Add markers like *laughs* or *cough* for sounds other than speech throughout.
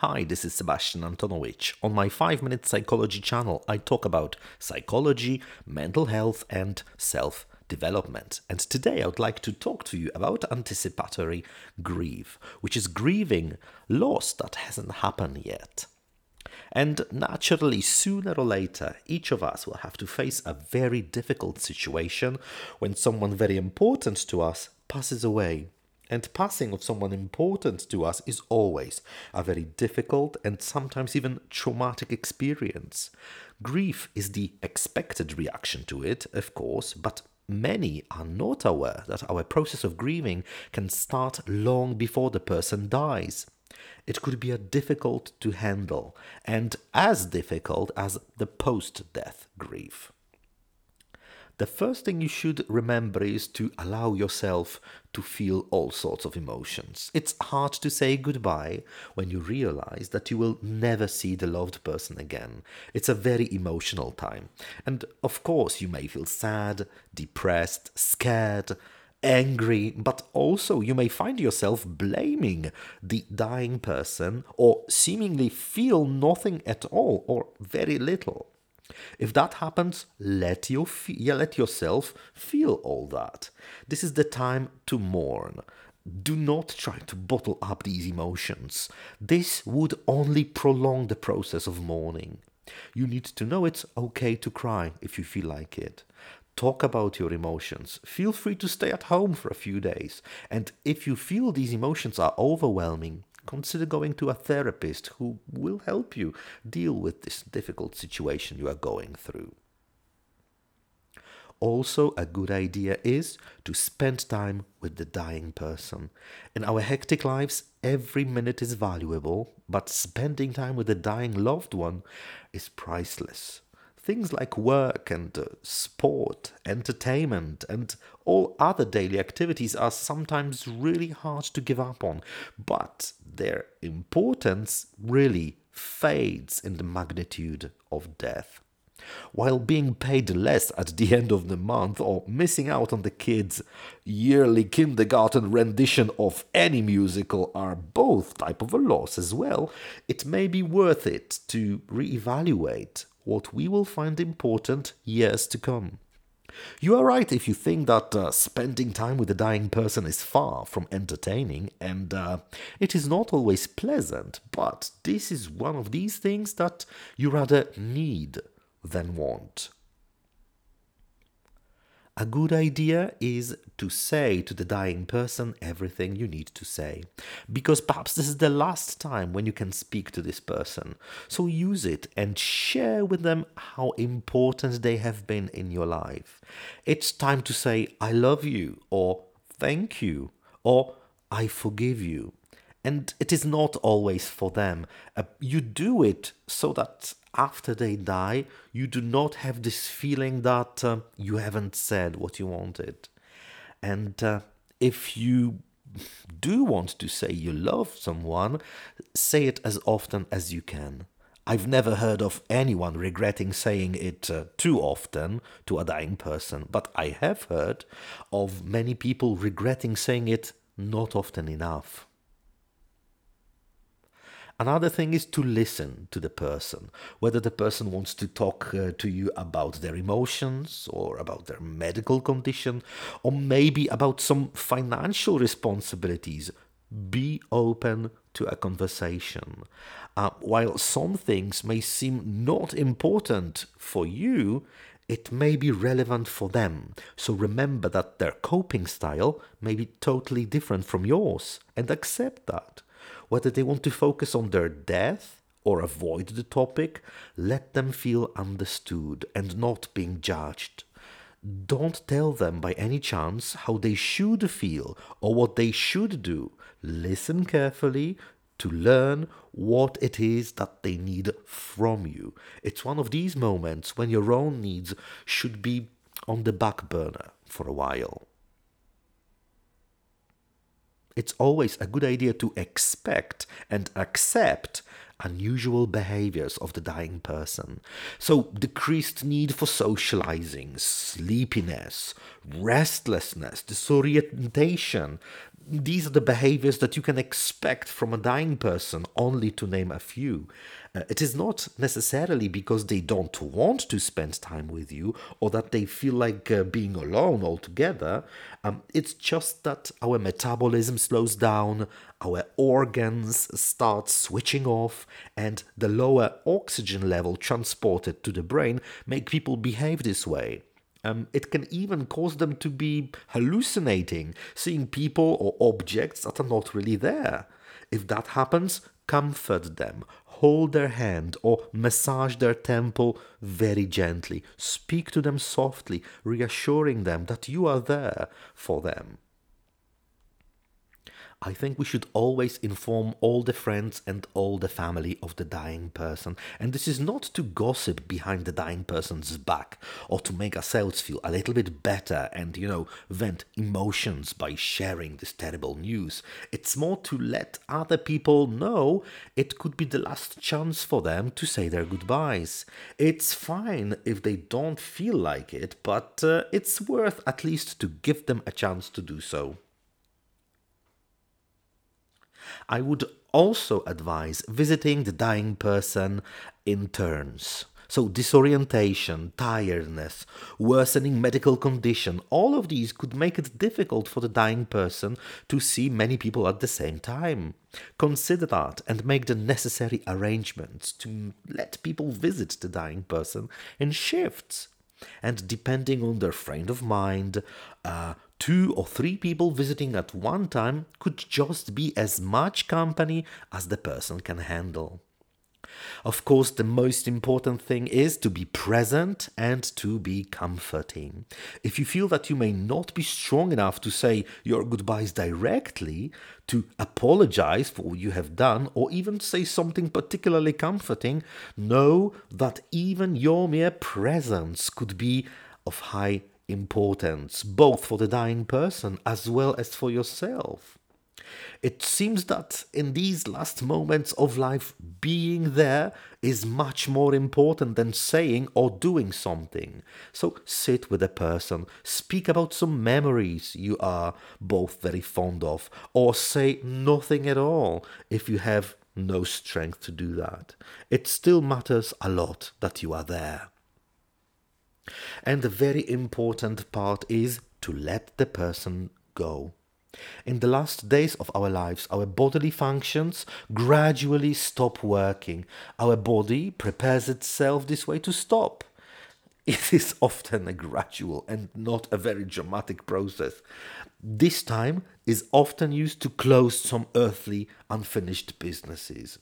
Hi, this is Sebastian Antonowicz. On my 5 Minute Psychology channel, I talk about psychology, mental health, and self development. And today I would like to talk to you about anticipatory grief, which is grieving loss that hasn't happened yet. And naturally, sooner or later, each of us will have to face a very difficult situation when someone very important to us passes away. And passing of someone important to us is always a very difficult and sometimes even traumatic experience. Grief is the expected reaction to it, of course, but many are not aware that our process of grieving can start long before the person dies. It could be a difficult to handle and as difficult as the post death grief the first thing you should remember is to allow yourself to feel all sorts of emotions. It's hard to say goodbye when you realize that you will never see the loved person again. It's a very emotional time. And of course, you may feel sad, depressed, scared, angry, but also you may find yourself blaming the dying person or seemingly feel nothing at all or very little. If that happens, let, your yeah, let yourself feel all that. This is the time to mourn. Do not try to bottle up these emotions. This would only prolong the process of mourning. You need to know it's okay to cry if you feel like it. Talk about your emotions. Feel free to stay at home for a few days. And if you feel these emotions are overwhelming, consider going to a therapist who will help you deal with this difficult situation you are going through. Also, a good idea is to spend time with the dying person. In our hectic lives, every minute is valuable, but spending time with a dying loved one is priceless things like work and uh, sport, entertainment, and all other daily activities are sometimes really hard to give up on, but their importance really fades in the magnitude of death. While being paid less at the end of the month or missing out on the kids' yearly kindergarten rendition of any musical are both type of a loss as well, it may be worth it to reevaluate what we will find important years to come. You are right if you think that uh, spending time with a dying person is far from entertaining, and uh, it is not always pleasant, but this is one of these things that you rather need than want. A good idea is to say to the dying person everything you need to say, because perhaps this is the last time when you can speak to this person. So use it and share with them how important they have been in your life. It's time to say, I love you, or thank you, or I forgive you. And it is not always for them. Uh, you do it so that after they die, you do not have this feeling that uh, you haven't said what you wanted. And uh, if you do want to say you love someone, say it as often as you can. I've never heard of anyone regretting saying it uh, too often to a dying person, but I have heard of many people regretting saying it not often enough. Another thing is to listen to the person, whether the person wants to talk uh, to you about their emotions or about their medical condition or maybe about some financial responsibilities. Be open to a conversation. Uh, while some things may seem not important for you, it may be relevant for them. So remember that their coping style may be totally different from yours and accept that. Whether they want to focus on their death or avoid the topic, let them feel understood and not being judged. Don't tell them by any chance how they should feel or what they should do. Listen carefully to learn what it is that they need from you. It's one of these moments when your own needs should be on the back burner for a while it's always a good idea to expect and accept unusual behaviors of the dying person. So, decreased need for socializing, sleepiness, restlessness, disorientation, these are the behaviors that you can expect from a dying person, only to name a few. Uh, it is not necessarily because they don't want to spend time with you or that they feel like uh, being alone altogether. Um, it's just that our metabolism slows down, our organs start switching off, and the lower oxygen level transported to the brain make people behave this way. Um, it can even cause them to be hallucinating, seeing people or objects that are not really there. If that happens, comfort them, hold their hand, or massage their temple very gently. Speak to them softly, reassuring them that you are there for them. I think we should always inform all the friends and all the family of the dying person. And this is not to gossip behind the dying person's back or to make ourselves feel a little bit better and, you know, vent emotions by sharing this terrible news. It's more to let other people know it could be the last chance for them to say their goodbyes. It's fine if they don't feel like it, but uh, it's worth at least to give them a chance to do so. I would also advise visiting the dying person in turns. So, disorientation, tiredness, worsening medical condition, all of these could make it difficult for the dying person to see many people at the same time. Consider that and make the necessary arrangements to let people visit the dying person in shifts. And depending on their frame of mind, uh, two or three people visiting at one time could just be as much company as the person can handle. Of course, the most important thing is to be present and to be comforting. If you feel that you may not be strong enough to say your goodbyes directly, to apologize for what you have done, or even say something particularly comforting, know that even your mere presence could be of high importance, both for the dying person as well as for yourself. It seems that in these last moments of life, being there is much more important than saying or doing something. So sit with a person, speak about some memories you are both very fond of, or say nothing at all if you have no strength to do that. It still matters a lot that you are there. And the very important part is to let the person go. In the last days of our lives, our bodily functions gradually stop working. Our body prepares itself this way to stop. It is often a gradual and not a very dramatic process. This time is often used to close some earthly unfinished businesses.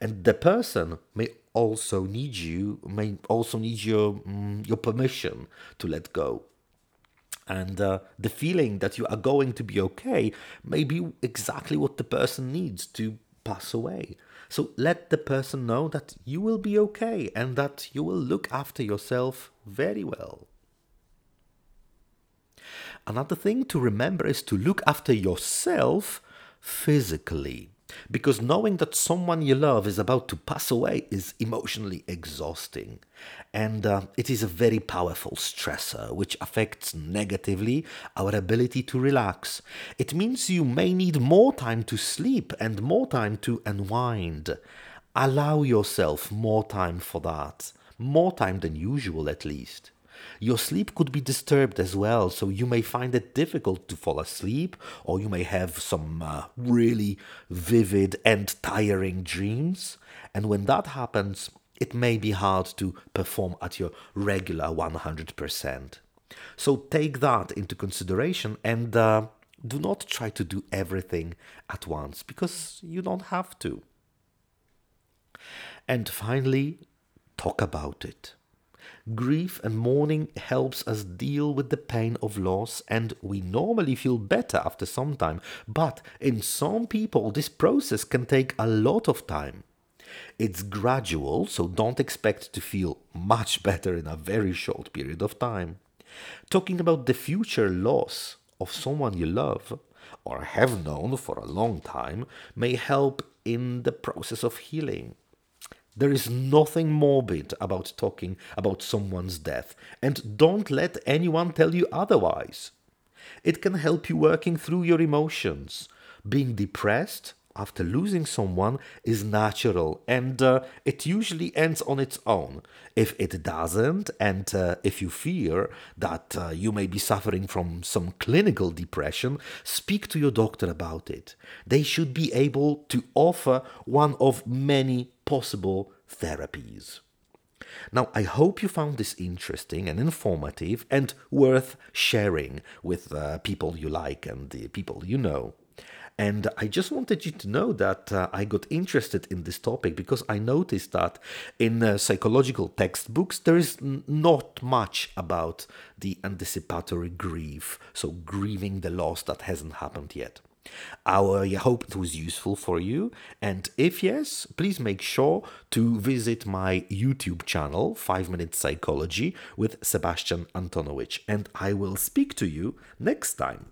And the person may also need you may also need your mm, your permission to let go. And uh, the feeling that you are going to be okay may be exactly what the person needs to pass away. So let the person know that you will be okay and that you will look after yourself very well. Another thing to remember is to look after yourself physically because knowing that someone you love is about to pass away is emotionally exhausting. And uh, it is a very powerful stressor which affects negatively our ability to relax. It means you may need more time to sleep and more time to unwind. Allow yourself more time for that, more time than usual at least. Your sleep could be disturbed as well, so you may find it difficult to fall asleep, or you may have some uh, really vivid and tiring dreams. And when that happens, it may be hard to perform at your regular 100%. So take that into consideration and uh, do not try to do everything at once because you don't have to. And finally, talk about it. Grief and mourning helps us deal with the pain of loss, and we normally feel better after some time. But in some people, this process can take a lot of time. It's gradual, so don't expect to feel much *laughs* better in a very short period of time. Talking about the future loss of someone you love or have known for a long time may help in the process of healing. There is nothing morbid about talking about someone's death, and don't let anyone tell you otherwise. It can help you working through your emotions. Being depressed after losing someone is natural and uh, it usually ends on its own. If it doesn't, and uh, if you fear that uh, you may be suffering from some clinical depression, speak to your doctor about it. They should be able to offer one of many possible therapies. Now, I hope you found this interesting and informative and worth sharing with uh, people you like and the people you know. And I just wanted you to know that uh, I got interested in this topic because I noticed that in uh, psychological textbooks there is n- not much about the anticipatory grief, so grieving the loss that hasn't happened yet. I hope it was useful for you, and if yes, please make sure to visit my YouTube channel, 5 Minute Psychology with Sebastian Antonowicz, and I will speak to you next time.